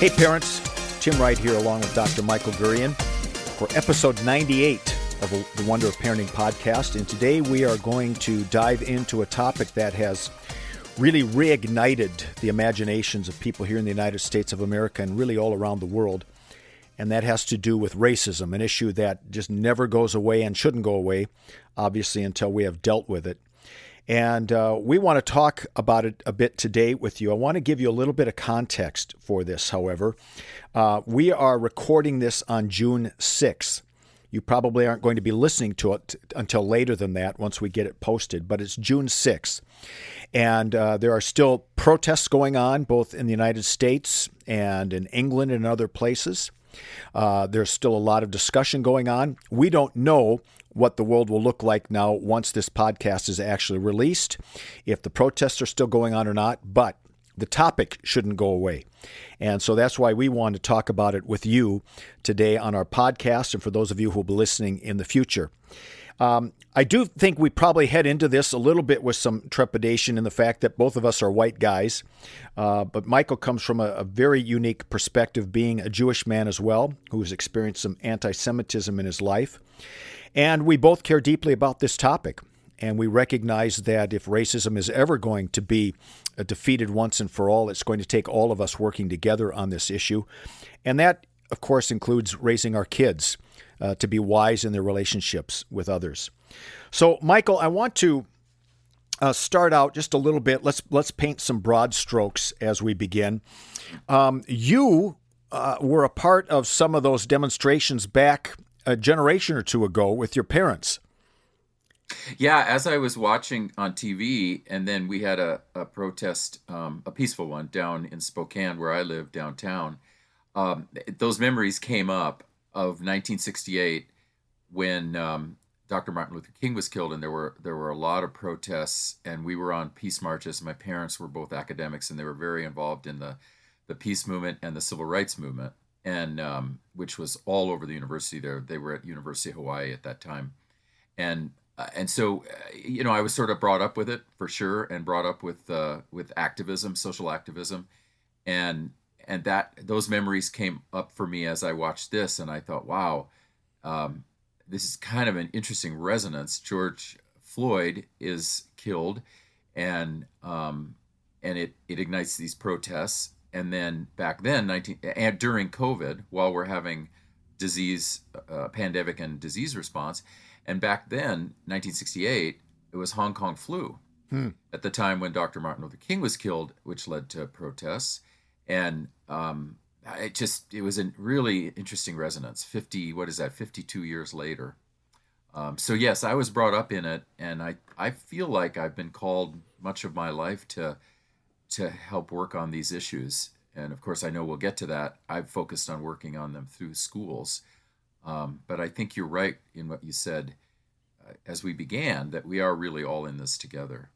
Hey, parents. Tim Wright here, along with Dr. Michael Gurian, for episode 98 of the Wonder of Parenting podcast. And today we are going to dive into a topic that has really reignited the imaginations of people here in the United States of America and really all around the world. And that has to do with racism, an issue that just never goes away and shouldn't go away, obviously, until we have dealt with it. And uh, we want to talk about it a bit today with you. I want to give you a little bit of context for this, however. Uh, we are recording this on June 6th. You probably aren't going to be listening to it until later than that once we get it posted, but it's June 6th. And uh, there are still protests going on both in the United States and in England and other places. Uh, there's still a lot of discussion going on. We don't know what the world will look like now once this podcast is actually released, if the protests are still going on or not, but the topic shouldn't go away. And so that's why we want to talk about it with you today on our podcast and for those of you who will be listening in the future. Um, I do think we probably head into this a little bit with some trepidation in the fact that both of us are white guys. Uh, but Michael comes from a, a, very unique perspective, being a Jewish man as well, who has experienced some anti Semitism in his life. And we both care deeply about this topic. And we recognize that if racism is ever going to be uh, defeated once and for all, it's going to take all of us working together on this issue. And that, of course, includes raising our kids uh, to be wise in their relationships with others. So, Michael, I want to uh, start out just a little bit. Let's let's paint some broad strokes as we begin. Um, you uh, were a part of some of those demonstrations back a generation or two ago with your parents. Yeah, as I was watching on TV, and then we had a, a protest, um, a peaceful one down in Spokane, where I live downtown. Um, those memories came up of 1968 when um, Dr. Martin Luther King was killed, and there were there were a lot of protests, and we were on peace marches. My parents were both academics, and they were very involved in the the peace movement and the civil rights movement and um, which was all over the university there. They were at University of Hawaii at that time, and uh, and so uh, you know I was sort of brought up with it for sure, and brought up with uh, with activism, social activism, and and that those memories came up for me as I watched this, and I thought, wow, um, this is kind of an interesting resonance. George Floyd is killed, and um, and it it ignites these protests and then back then 19 and during covid while we're having disease uh, pandemic and disease response and back then 1968 it was hong kong flu hmm. at the time when dr martin luther king was killed which led to protests and um, it just it was a really interesting resonance 50 what is that 52 years later um, so yes i was brought up in it and i i feel like i've been called much of my life to to help work on these issues. And of course, I know we'll get to that. I've focused on working on them through schools. Um, but I think you're right in what you said uh, as we began that we are really all in this together.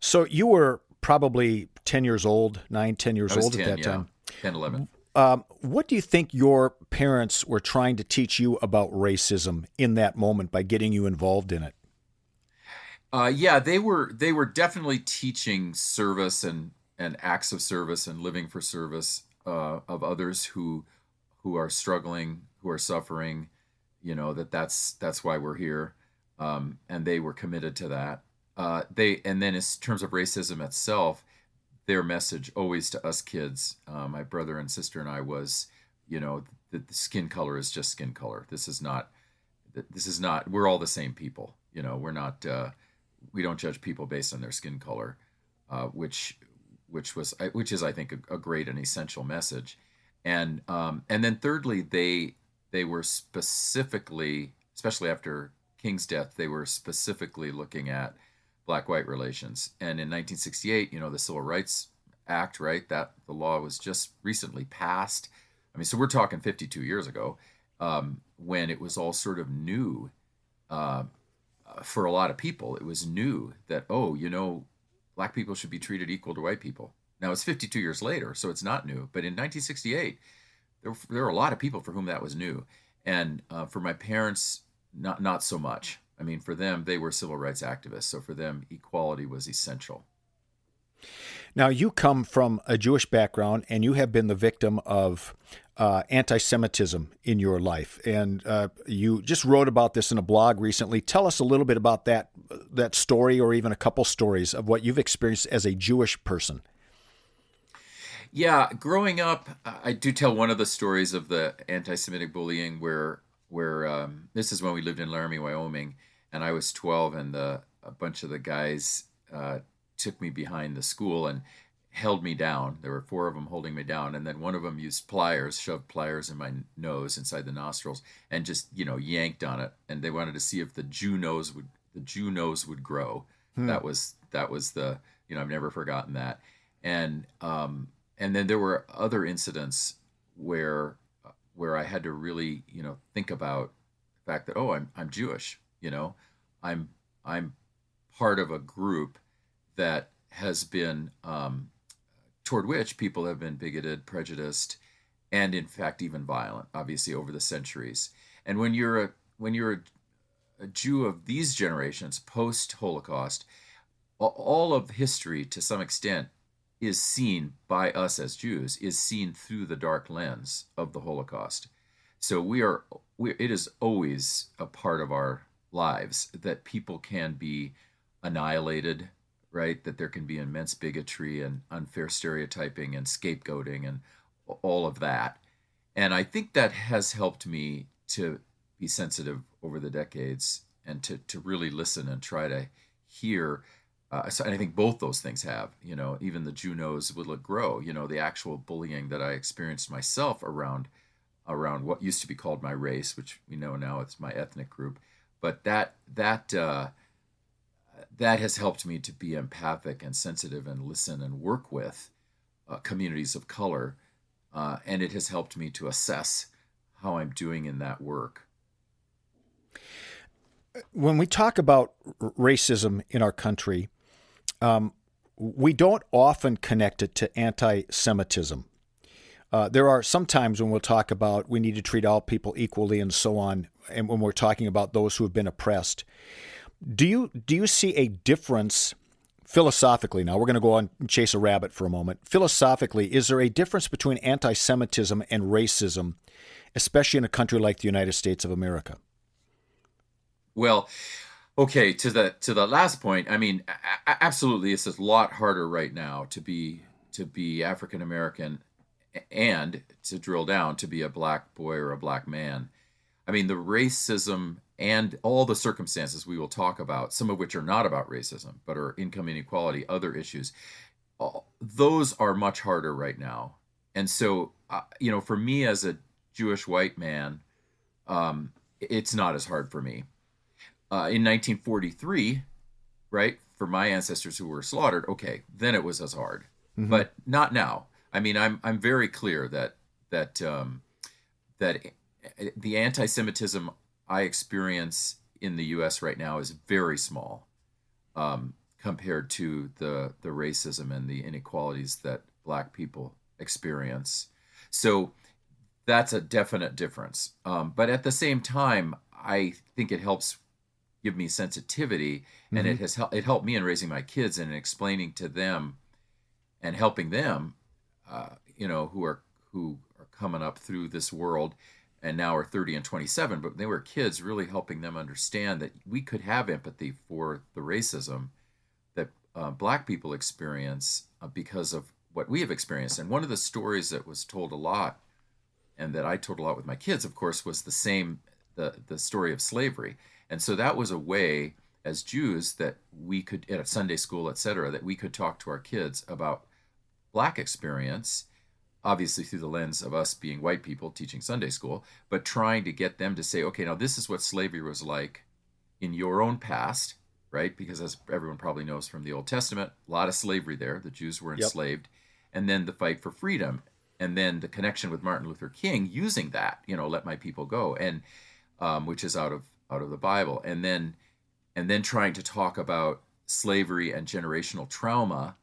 So you were probably 10 years old, 9, 10 years old 10, at that yeah. time. 10, 11. Um, what do you think your parents were trying to teach you about racism in that moment by getting you involved in it? Uh, yeah, they were they were definitely teaching service and and acts of service and living for service uh, of others who who are struggling, who are suffering. You know that that's that's why we're here, um, and they were committed to that. Uh, they and then in terms of racism itself, their message always to us kids, uh, my brother and sister and I was, you know, that the skin color is just skin color. This is not. This is not. We're all the same people. You know, we're not. Uh, we don't judge people based on their skin color, uh, which which was which is I think a, a great and essential message, and um, and then thirdly they they were specifically, especially after King's death, they were specifically looking at black-white relations. And in 1968, you know, the Civil Rights Act, right? That the law was just recently passed. I mean, so we're talking 52 years ago, um, when it was all sort of new. Uh, for a lot of people, it was new that, oh, you know, black people should be treated equal to white people. Now it's 52 years later, so it's not new. But in 1968, there, there were a lot of people for whom that was new, and uh, for my parents, not not so much. I mean, for them, they were civil rights activists, so for them, equality was essential. Now, you come from a Jewish background and you have been the victim of uh, anti Semitism in your life. And uh, you just wrote about this in a blog recently. Tell us a little bit about that, that story, or even a couple stories of what you've experienced as a Jewish person. Yeah, growing up, I do tell one of the stories of the anti-Semitic bullying where where um, this is when we lived in Laramie, Wyoming, and I was 12, and the a bunch of the guys uh, took me behind the school and held me down. There were four of them holding me down, and then one of them used pliers, shoved pliers in my nose inside the nostrils, and just you know yanked on it. And they wanted to see if the Jew nose would the Jew nose would grow. Hmm. That was that was the you know I've never forgotten that. And um, and then there were other incidents where where I had to really you know think about the fact that oh I'm I'm Jewish you know I'm I'm part of a group that has been um, toward which people have been bigoted, prejudiced, and in fact even violent. Obviously over the centuries. And when you're a when you're a, a Jew of these generations post Holocaust, all of history to some extent is seen by us as Jews is seen through the dark lens of the Holocaust. So we are we, it is always a part of our lives that people can be annihilated, right? That there can be immense bigotry and unfair stereotyping and scapegoating and all of that. And I think that has helped me to be sensitive over the decades and to, to really listen and try to hear uh, so, and I think both those things have, you know, even the Jew nose will grow, you know, the actual bullying that I experienced myself around, around what used to be called my race, which we know now it's my ethnic group, but that that uh, that has helped me to be empathic and sensitive and listen and work with uh, communities of color, uh, and it has helped me to assess how I'm doing in that work when we talk about racism in our country, um, we don't often connect it to anti Semitism. Uh, there are some times when we'll talk about we need to treat all people equally and so on, and when we're talking about those who have been oppressed. Do you do you see a difference philosophically? Now we're going to go on and chase a rabbit for a moment. Philosophically, is there a difference between anti-Semitism and racism, especially in a country like the United States of America? Well, Okay, to the to the last point, I mean, a- absolutely, it's a lot harder right now to be to be African American, and to drill down to be a black boy or a black man. I mean, the racism and all the circumstances we will talk about, some of which are not about racism, but are income inequality, other issues. Those are much harder right now, and so uh, you know, for me as a Jewish white man, um, it's not as hard for me uh, in 1943, right, for my ancestors who were slaughtered, okay, then it was as hard, mm-hmm. but not now. I mean, I'm I'm very clear that that um, that the anti-Semitism I experience in the U.S. right now is very small um, compared to the the racism and the inequalities that Black people experience. So that's a definite difference. Um, but at the same time, I think it helps give me sensitivity mm-hmm. and it mm-hmm. has helped it helped me in raising my kids and explaining to them and helping them uh, you know who are who are coming up through this world and now are 30 and 27 but they were kids really helping them understand that we could have empathy for the racism that uh, black people experience uh, because of what we have experienced. And one of the stories that was told a lot and that i told a lot with my kids of course was the same the, the story of slavery. And so that was a way as Jews that we could, at a Sunday school, et cetera, that we could talk to our kids about Black experience, obviously through the lens of us being white people teaching Sunday school, but trying to get them to say, okay, now this is what slavery was like in your own past, right? Because as everyone probably knows from the Old Testament, a lot of slavery there. The Jews were enslaved. Yep. And then the fight for freedom. And then the connection with Martin Luther King using that, you know, let my people go. And um, which is out of out of the Bible, and then and then trying to talk about slavery and generational trauma.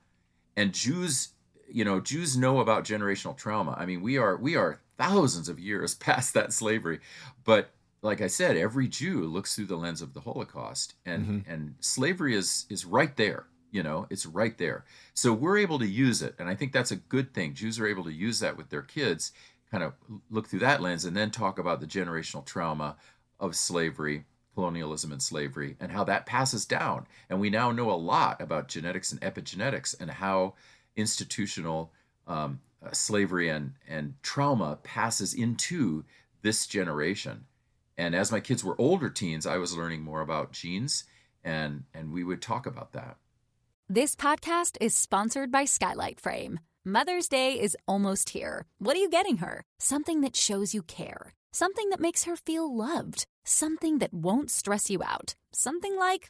And Jews, you know, Jews know about generational trauma. I mean, we are we are thousands of years past that slavery, but like I said, every Jew looks through the lens of the Holocaust, and mm-hmm. and slavery is is right there. You know, it's right there. So we're able to use it. And I think that's a good thing. Jews are able to use that with their kids, kind of look through that lens and then talk about the generational trauma of slavery, colonialism, and slavery, and how that passes down. And we now know a lot about genetics and epigenetics and how institutional um, uh, slavery and, and trauma passes into this generation. And as my kids were older teens, I was learning more about genes, and, and we would talk about that. This podcast is sponsored by Skylight Frame. Mother's Day is almost here. What are you getting her? Something that shows you care, something that makes her feel loved, something that won't stress you out. Something like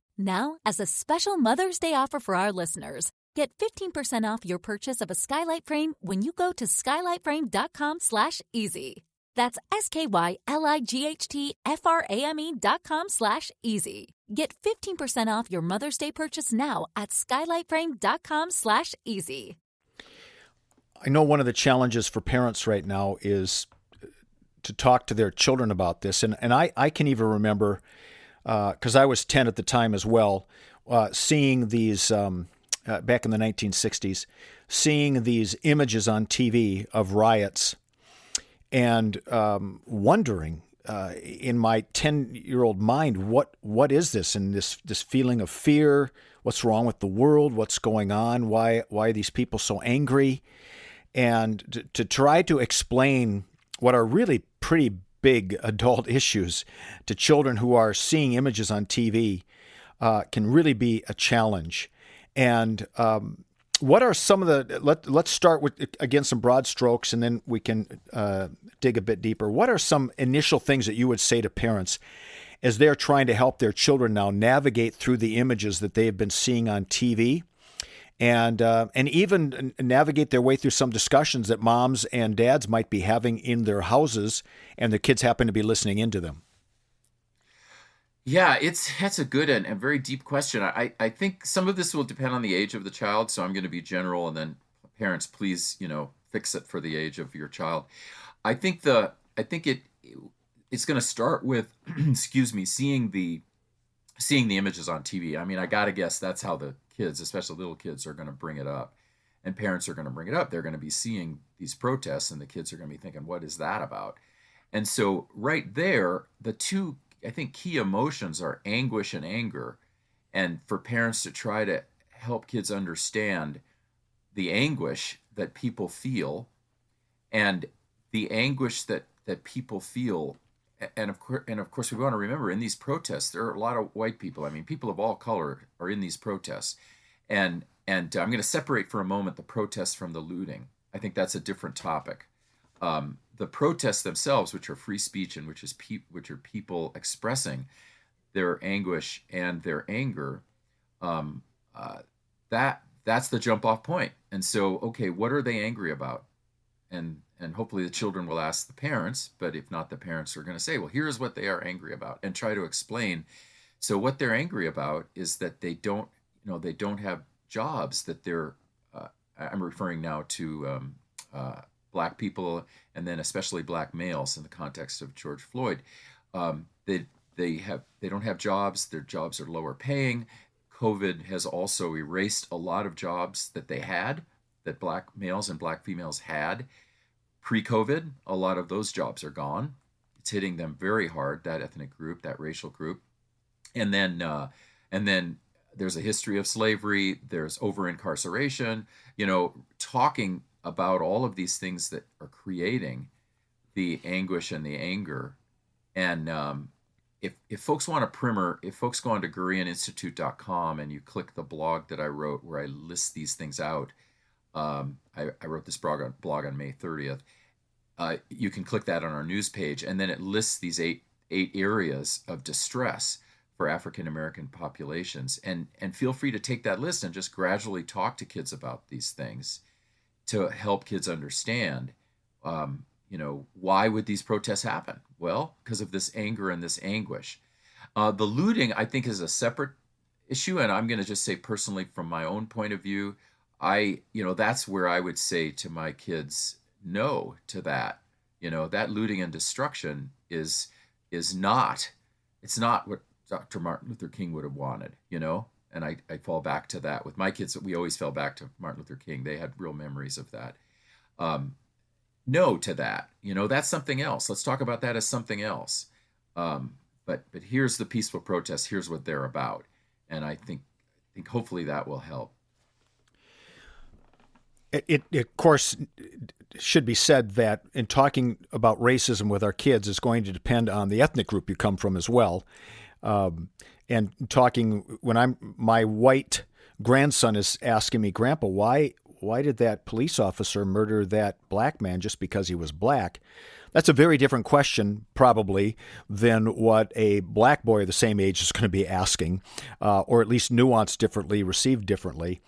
Now, as a special Mother's Day offer for our listeners, Get 15% off your purchase of a skylight frame when you go to skylightframe.com slash easy. That's S-K-Y-L-I-G-H-T-F-R-A-M-E dot com slash easy. Get 15% off your Mother's Day purchase now at skylightframe.com slash easy. I know one of the challenges for parents right now is uh, to talk to their children about this. And, and I, I can even remember, because uh, I was 10 at the time as well, uh, seeing these... Um, uh, back in the 1960s, seeing these images on TV of riots and um, wondering uh, in my 10 year old mind, what, what is this? And this, this feeling of fear. What's wrong with the world? What's going on? Why, why are these people so angry? And to, to try to explain what are really pretty big adult issues to children who are seeing images on TV uh, can really be a challenge. And um, what are some of the let let's start with again some broad strokes and then we can uh, dig a bit deeper what are some initial things that you would say to parents as they're trying to help their children now navigate through the images that they have been seeing on TV and uh, and even navigate their way through some discussions that moms and dads might be having in their houses and their kids happen to be listening into them yeah, it's that's a good and, and very deep question. I, I think some of this will depend on the age of the child, so I'm going to be general, and then parents, please, you know, fix it for the age of your child. I think the I think it it's going to start with, excuse me, seeing the seeing the images on TV. I mean, I got to guess that's how the kids, especially little kids, are going to bring it up, and parents are going to bring it up. They're going to be seeing these protests, and the kids are going to be thinking, "What is that about?" And so, right there, the two I think key emotions are anguish and anger. And for parents to try to help kids understand the anguish that people feel and the anguish that, that people feel. And of course, and of course, we want to remember in these protests, there are a lot of white people. I mean, people of all color are in these protests, and and I'm going to separate for a moment the protests from the looting. I think that's a different topic. Um, the protests themselves, which are free speech and which is pe- which are people expressing their anguish and their anger, um, uh, that that's the jump off point. And so, okay, what are they angry about? And and hopefully the children will ask the parents, but if not, the parents are going to say, well, here's what they are angry about, and try to explain. So what they're angry about is that they don't, you know, they don't have jobs that they're. Uh, I'm referring now to um, uh, black people and then especially black males in the context of George Floyd. Um, they they have they don't have jobs. Their jobs are lower paying. COVID has also erased a lot of jobs that they had that black males and black females had pre-COVID. A lot of those jobs are gone. It's hitting them very hard. That ethnic group, that racial group, and then uh, and then there's a history of slavery. There's over incarceration. You know, talking about all of these things that are creating the anguish and the anger. And um, if, if folks want a primer, if folks go on to GurianInstitute.com and you click the blog that I wrote where I list these things out, um, I, I, wrote this blog on, blog on May 30th. Uh, you can click that on our news page, and then it lists these eight eight areas of distress for African American populations. And and feel free to take that list and just gradually talk to kids about these things to help kids understand. Um, you know, why would these protests happen? Well, because of this anger and this anguish. Uh, the looting, I think, is a separate issue, and I'm going to just say personally, from my own point of view, I, you know, that's where I would say to my kids, no to that. You know, that looting and destruction is is not, it's not what Dr. Martin Luther King would have wanted, you know? And I, I fall back to that with my kids. We always fell back to Martin Luther King. They had real memories of that. Um, no to that, you know, that's something else. Let's talk about that as something else. Um, but but here's the peaceful protest. Here's what they're about, and I think I think hopefully that will help. It, it, it, of course should be said that in talking about racism with our kids is going to depend on the ethnic group you come from as well. Um, and talking when I'm my white grandson is asking me, Grandpa, why why did that police officer murder that black man just because he was black? That's a very different question, probably, than what a black boy of the same age is going to be asking, uh, or at least nuanced differently, received differently.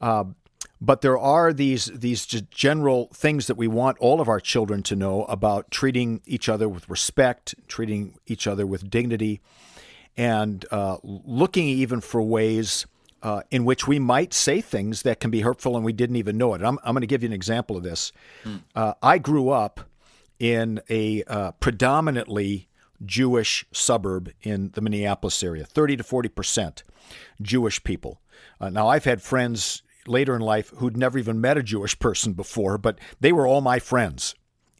Uh, but there are these these general things that we want all of our children to know about treating each other with respect, treating each other with dignity, and uh, looking even for ways uh, in which we might say things that can be hurtful and we didn't even know it. I'm, I'm going to give you an example of this. Hmm. Uh, I grew up in a uh, predominantly Jewish suburb in the Minneapolis area, 30 to 40 percent Jewish people. Uh, now, I've had friends later in life who'd never even met a Jewish person before, but they were all my friends.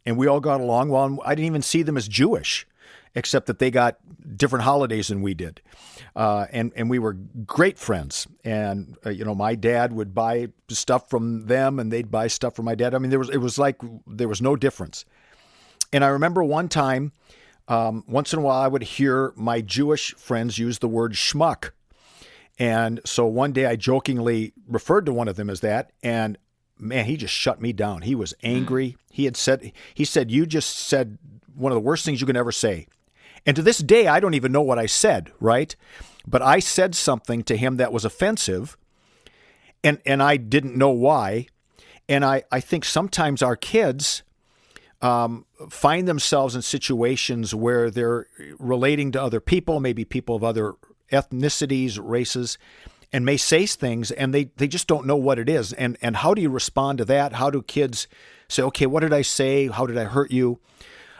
And we all got along well. I didn't even see them as Jewish, except that they got different holidays than we did. Uh, and, and we were great friends. And, uh, you know, my dad would buy stuff from them and they'd buy stuff from my dad. I mean, there was, it was like there was no difference. And I remember one time, um, once in a while, I would hear my Jewish friends use the word schmuck and so one day I jokingly referred to one of them as that, and man, he just shut me down. He was angry. He had said, he said, you just said one of the worst things you can ever say. And to this day, I don't even know what I said, right? But I said something to him that was offensive, and and I didn't know why. And I, I think sometimes our kids um, find themselves in situations where they're relating to other people, maybe people of other ethnicities, races, and may say things and they, they just don't know what it is. And, and how do you respond to that? How do kids say, okay, what did I say? How did I hurt you?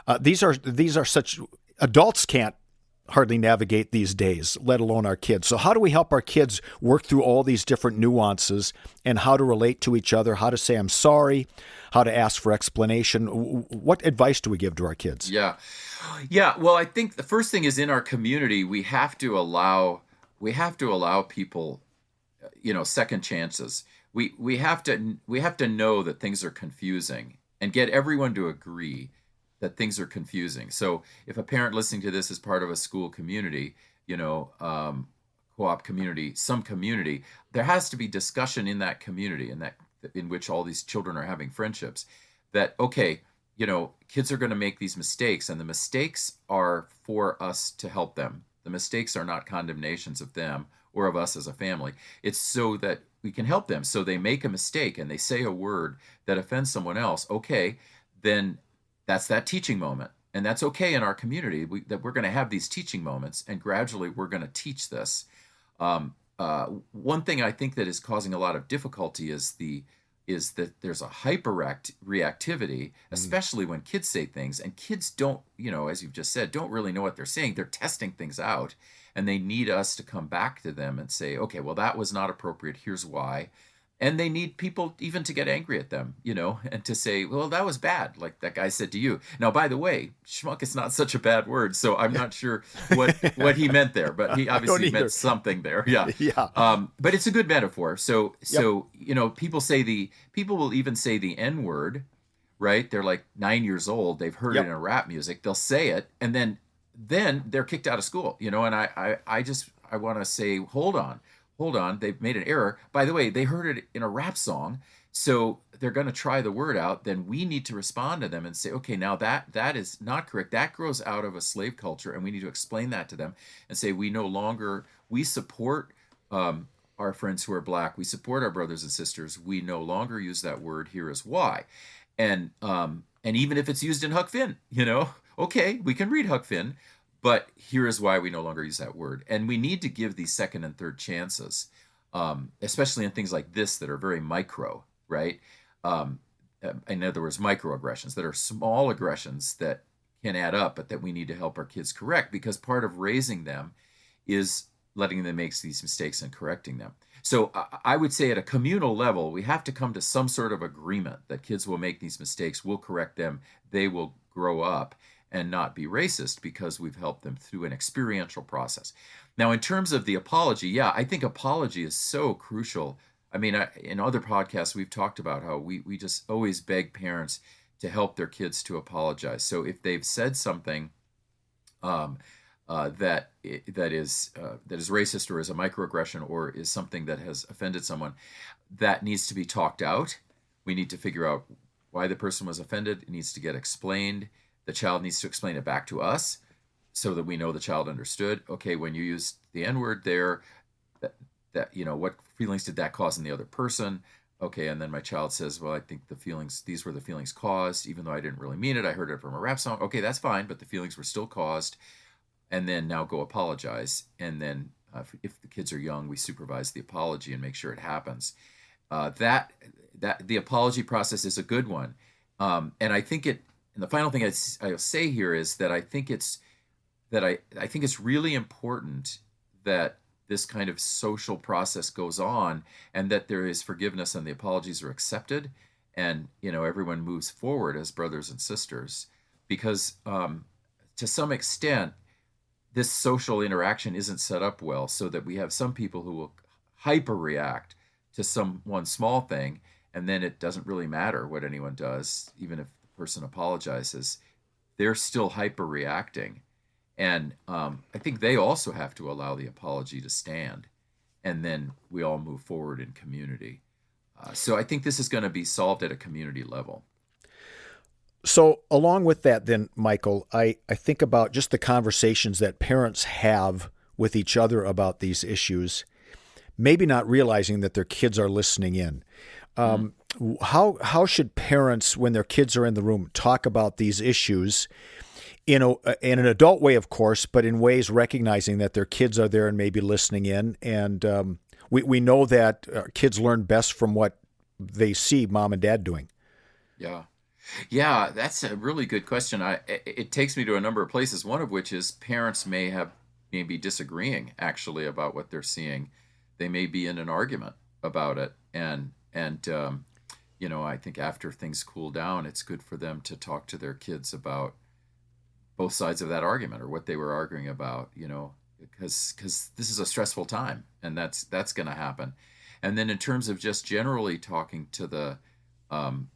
Uh, these are these are such adults can't hardly navigate these days, let alone our kids. So, how do we help our kids work through all these different nuances and how to relate to each other, how to say, I'm sorry, how to ask for explanation? What advice do we give to our kids? Yeah. Yeah. Well, I think the first thing is in our community, we have to allow. We have to allow people, you know, second chances. We we have to we have to know that things are confusing and get everyone to agree that things are confusing. So if a parent listening to this is part of a school community, you know, um, co-op community, some community, there has to be discussion in that community, in that in which all these children are having friendships. That okay, you know, kids are going to make these mistakes, and the mistakes are for us to help them. The mistakes are not condemnations of them or of us as a family. It's so that we can help them. So they make a mistake and they say a word that offends someone else. Okay, then that's that teaching moment and that's okay in our community we, that we're going to have these teaching moments and gradually we're going to teach this um, uh, one thing i think that is causing a lot of difficulty is the is that there's a hyper reactivity mm. especially mm. when kids say things and kids don't you know as you've just said don't really know what they're saying they're testing things out and they need us to come back to them and say okay well that was not appropriate here's why and they need people even to get angry at them, you know, and to say, "Well, that was bad," like that guy said to you. Now, by the way, schmuck is not such a bad word, so I'm not sure what what he meant there, but he obviously meant something there. Yeah, yeah. Um, but it's a good metaphor. So, yep. so you know, people say the people will even say the N word, right? They're like nine years old. They've heard yep. it in a rap music. They'll say it, and then then they're kicked out of school, you know. And I I, I just I want to say, hold on hold on, they've made an error. By the way, they heard it in a rap song. So they're going to try the word out. Then we need to respond to them and say, okay, now that that is not correct. That grows out of a slave culture, and we need to explain that to them and say we no longer we support um, our friends who are black. We support our brothers and sisters. We no longer use that word. Here is why, and um, and even if it's used in Huck Finn, you know, okay, we can read Huck Finn, but here is why we no longer use that word. And we need to give these second and third chances, um, especially in things like this that are very micro, right? Um, in other words, microaggressions that are small aggressions that can add up, but that we need to help our kids correct because part of raising them is letting them make these mistakes and correcting them. So I would say at a communal level, we have to come to some sort of agreement that kids will make these mistakes, we'll correct them, they will grow up and not be racist because we've helped them through an experiential process. Now, in terms of the apology, yeah, I think apology is so crucial. I mean, I, in other podcasts, we've talked about how we, we just always beg parents to help their kids to apologize. So if they've said something um, uh, that that is uh, that is racist or is a microaggression or is something that has offended someone, that needs to be talked out. We need to figure out why the person was offended. It needs to get explained the child needs to explain it back to us so that we know the child understood. Okay, when you used the N word there, that, that, you know, what feelings did that cause in the other person? Okay, and then my child says, well, I think the feelings, these were the feelings caused, even though I didn't really mean it. I heard it from a rap song. Okay, that's fine, but the feelings were still caused. And then now go apologize. And then uh, if, if, the kids are young, we supervise the apology and make sure it happens. Uh, that that the apology process is a good one, um, and I think it and the final thing I'd, I'll say here is that I think it's that I, I think it's really important that this kind of social process goes on and that there is forgiveness and the apologies are accepted and you know everyone moves forward as brothers and sisters. Because um, to some extent this social interaction isn't set up well so that we have some people who will hyper react to some one small thing and then it doesn't really matter what anyone does even if person apologizes, they're still hyper reacting. And um, I think they also have to allow the apology to stand. And then we all move forward in community. Uh, so I think this is going to be solved at a community level. So, along with that, then, Michael, I, I think about just the conversations that parents have with each other about these issues, maybe not realizing that their kids are listening in. Um, how how should parents, when their kids are in the room, talk about these issues? in a in an adult way, of course, but in ways recognizing that their kids are there and maybe listening in. And um, we we know that uh, kids learn best from what they see mom and dad doing. Yeah, yeah, that's a really good question. I it takes me to a number of places. One of which is parents may have maybe disagreeing actually about what they're seeing. They may be in an argument about it, and and um, you know, I think after things cool down, it's good for them to talk to their kids about both sides of that argument or what they were arguing about. You know, because because this is a stressful time, and that's that's going to happen. And then in terms of just generally talking to the um,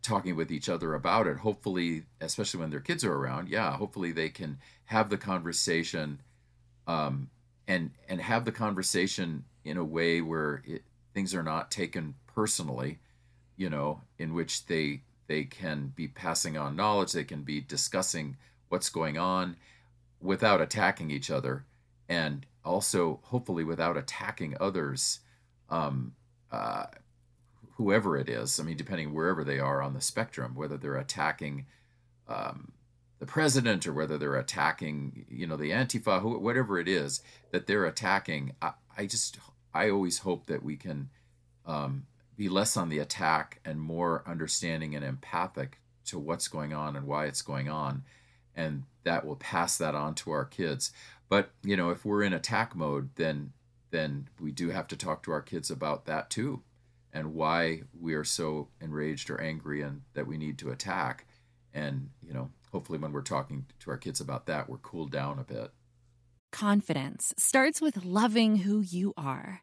talking with each other about it hopefully especially when their kids are around yeah hopefully they can have the conversation um, and and have the conversation in a way where it, things are not taken personally, you know, in which they they can be passing on knowledge, they can be discussing what's going on without attacking each other, and also hopefully without attacking others, um, uh, whoever it is. I mean, depending wherever they are on the spectrum, whether they're attacking. Um, the president or whether they're attacking you know the antifa whatever it is that they're attacking i, I just I always hope that we can um, be less on the attack and more understanding and empathic to what's going on and why it's going on. And that will pass that on to our kids. But, you know, if we're in attack mode, then then we do have to talk to our kids about that too and why we are so enraged or angry and that we need to attack. And, you know, hopefully when we're talking to our kids about that, we're cooled down a bit. Confidence starts with loving who you are.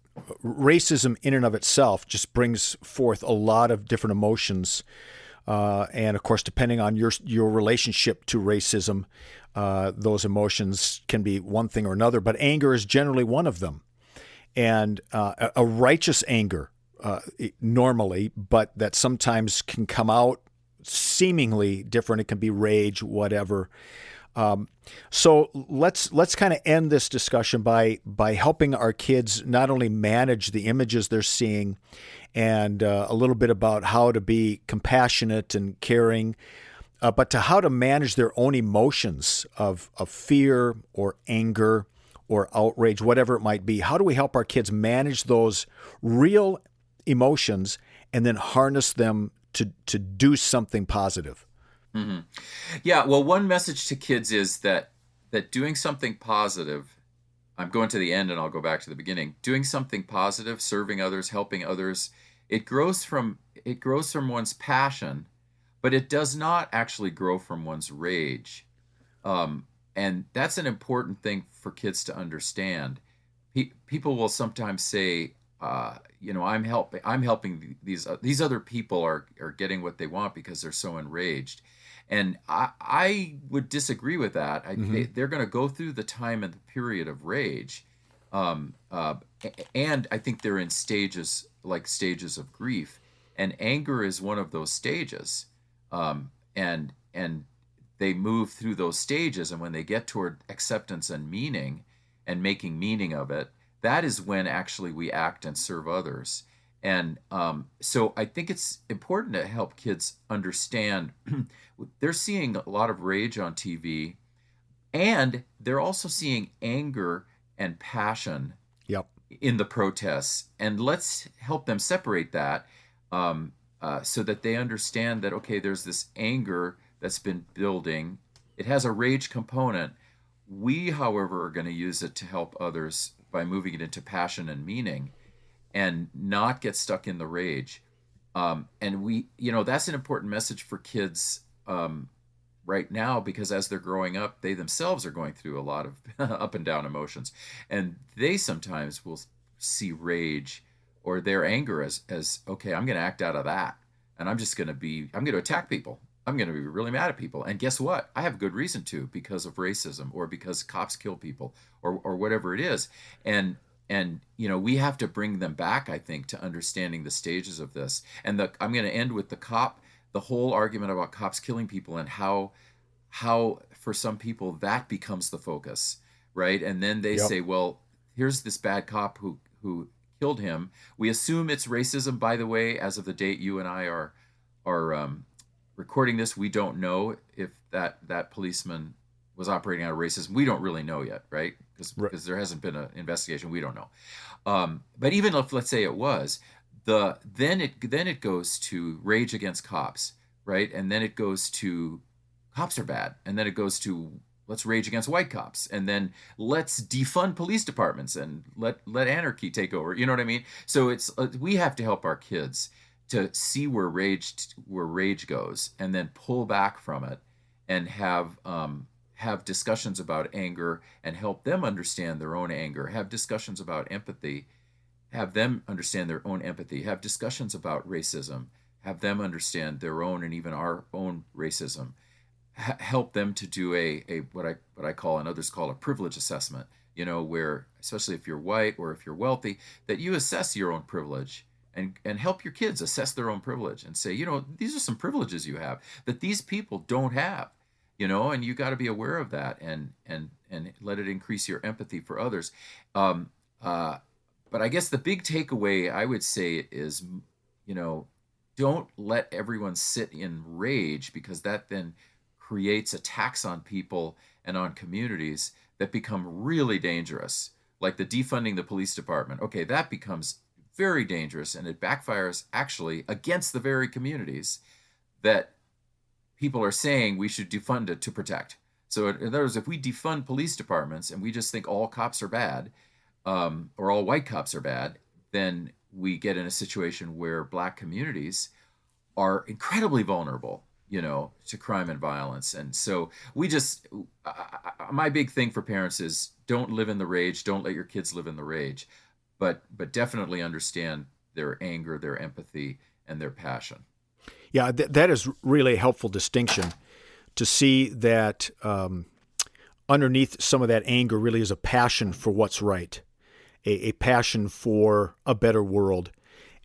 racism in and of itself just brings forth a lot of different emotions. Uh, and of course, depending on your your relationship to racism, uh, those emotions can be one thing or another. But anger is generally one of them, and uh, a righteous anger uh, normally, but that sometimes can come out seemingly different. It can be rage, whatever. Um, so let's let's kind of end this discussion by by helping our kids not only manage the images they're seeing, and uh, a little bit about how to be compassionate and caring, uh, but to how to manage their own emotions of of fear or anger or outrage, whatever it might be. How do we help our kids manage those real emotions and then harness them to to do something positive? Mm-hmm. Yeah. Well, one message to kids is that that doing something positive. I'm going to the end, and I'll go back to the beginning. Doing something positive, serving others, helping others, it grows from it grows from one's passion, but it does not actually grow from one's rage. Um, and that's an important thing for kids to understand. Pe- people will sometimes say, uh, you know, I'm helping. I'm helping these uh, these other people are are getting what they want because they're so enraged. And I, I would disagree with that. I, mm-hmm. they, are going to go through the time and the period of rage. Um, uh, and I think they're in stages like stages of grief. And anger is one of those stages. Um, and, and they move through those stages. And when they get toward acceptance and meaning and making meaning of it, that is when actually we act and serve others. And um, so I think it's important to help kids understand they're seeing a lot of rage on TV and they're also seeing anger and passion yep. in the protests. And let's help them separate that um, uh, so that they understand that, okay, there's this anger that's been building, it has a rage component. We, however, are going to use it to help others by moving it into passion and meaning and not get stuck in the rage. Um, and we, you know, that's an important message for kids um, right now because as they're growing up, they themselves are going through a lot of up and down emotions, and they sometimes will see rage or their anger as as okay, I'm going to act out of that, and I'm just going to be, I'm going to attack people. I'm going to be really mad at people. And guess what? I have good reason to because of racism or because cops kill people or, or whatever it is. And and you know we have to bring them back i think to understanding the stages of this. And the i'm going to end with the cop the whole argument about cops killing people and how how for some people that becomes the focus right? And then they yep. say well here's this bad cop who who killed him. We assume it's racism by the way as of the date you and i are are um, recording this. We don't know if that that policeman was operating out of racism. We don't really know yet, right? Because right. there hasn't been an investigation. We don't know. Um, but even if let's say it was, the then it then it goes to rage against cops, right? And then it goes to cops are bad, and then it goes to let's rage against white cops, and then let's defund police departments and let let anarchy take over. You know what I mean? So it's uh, we have to help our kids to see where rage where rage goes, and then pull back from it and have um, have discussions about anger and help them understand their own anger, have discussions about empathy, have them understand their own empathy, have discussions about racism, have them understand their own and even our own racism, H- help them to do a, a what I what I call and others call a privilege assessment, you know, where especially if you're white or if you're wealthy, that you assess your own privilege and and help your kids assess their own privilege and say, you know, these are some privileges you have that these people don't have, you know, and you got to be aware of that and and and let it increase your empathy for others. Um, uh, but I guess the big takeaway I would say is, you know, don't let everyone sit in rage because that then creates attacks on people and on communities that become really dangerous like the defunding the police department okay that becomes very dangerous and it backfires actually against the very communities that people are saying we should defund it to protect. So in other words if we defund police departments and we just think all cops are bad um, or all white cops are bad then we get in a situation where black communities are incredibly vulnerable you know to crime and violence. And so we just my big thing for parents is don't live in the rage. Don't let your kids live in the rage. But but definitely understand their anger their empathy and their passion yeah th- that is really a helpful distinction to see that um, underneath some of that anger really is a passion for what's right a, a passion for a better world.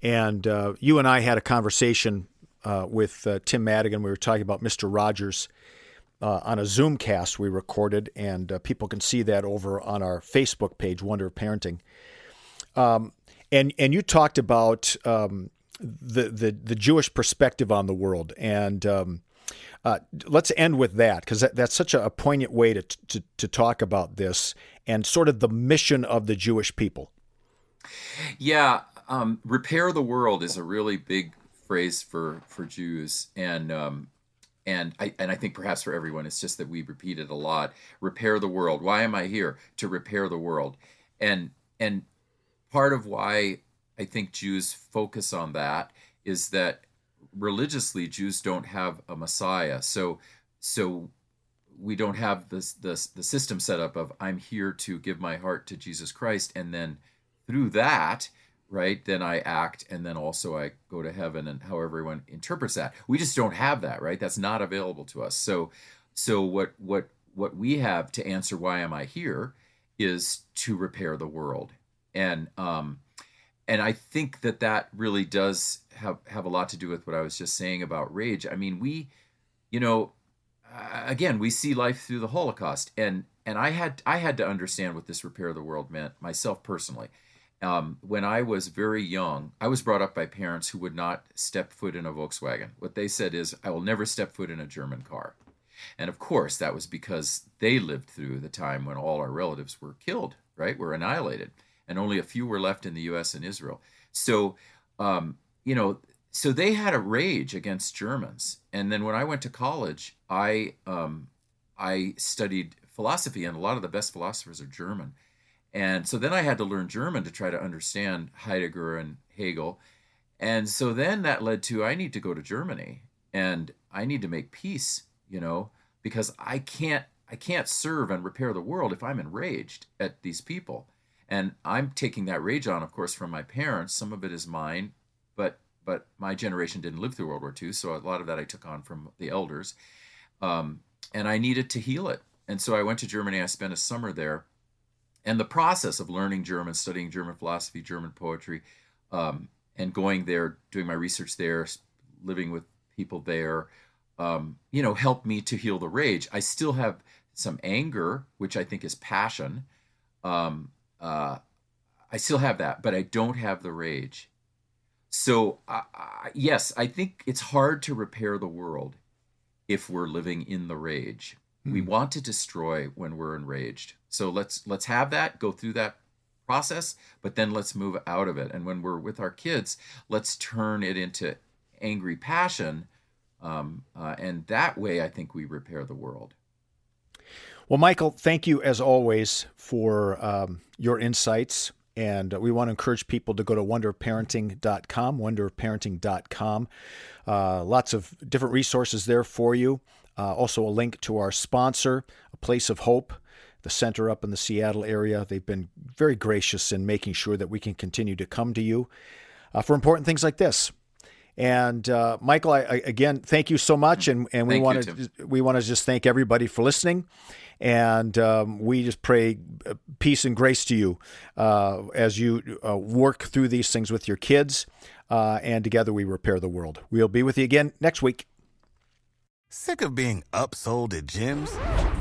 And uh, you and I had a conversation uh, with uh, Tim Madigan. We were talking about Mr. Rogers uh, on a Zoomcast we recorded, and uh, people can see that over on our Facebook page, Wonder of Parenting. Um, and and you talked about um, the, the the Jewish perspective on the world, and um, uh, let's end with that because that, that's such a, poignant way to, to, to talk about this and sort of the mission of the Jewish people. Yeah, um, repair the world is a really big phrase for for Jews, and um, and I and I think perhaps for everyone, it's just that we repeat it a lot. Repair the world. Why am I here to repair the world? And and part of why I think Jews focus on that is that religiously Jews don't have a Messiah. So so we don't have this this the system set up of I'm here to give my heart to Jesus Christ and then through that right then I act and then also I go to heaven and how everyone interprets that. We just don't have that right? That's not available to us. So so what what what we have to answer why am I here is to repair the world. And um and I think that that really does have have a lot to do with what I was just saying about rage. I mean, we, you know, again, we see life through the Holocaust, and and I had I had to understand what this repair of the world meant myself personally. Um, when I was very young, I was brought up by parents who would not step foot in a Volkswagen. What they said is, "I will never step foot in a German car," and of course, that was because they lived through the time when all our relatives were killed, right, were annihilated, and only a few were left in the U.S. and Israel. So um, you know, so they had a rage against Germans. And then when I went to college, I um, I studied philosophy, and a lot of the best philosophers are German. And so then I had to learn German to try to understand Heidegger and Hegel. And so then that led to I need to go to Germany and I need to make peace, you know, because I can't I can't serve and repair the world if I'm enraged at these people. And I'm taking that rage on, of course, from my parents. Some of it is mine, but but my generation didn't live through World War II, so a lot of that I took on from the elders, um, and I needed to heal it. And so I went to Germany. I spent a summer there, and the process of learning German, studying German philosophy, German poetry, um, and going there, doing my research there, living with people there, um, you know, helped me to heal the rage. I still have some anger, which I think is passion. Um, uh, I still have that, but I don't have the rage. So, uh, yes, I think it's hard to repair the world if we're living in the rage. Mm. We hmm. want to destroy when we're enraged. So let's let's have that, go through that process, but then let's move out of it. And when we're with our kids, let's turn it into angry passion. Um, uh, and that way, I think we repair the world. Well, Michael, thank you as always for um, your insights and we want to encourage people to go to wonderparenting.com, wonderparenting.com. Uh, lots of different resources there for you. Uh, also, a link to our sponsor, A Place of Hope, the center up in the Seattle area. They've been very gracious in making sure that we can continue to come to you uh, for important things like this. And uh, Michael, I, I, again, thank you so much, and and we want to we want to just thank everybody for listening, and um, we just pray uh, peace and grace to you uh, as you uh, work through these things with your kids, uh, and together we repair the world. We'll be with you again next week. Sick of being upsold at gyms?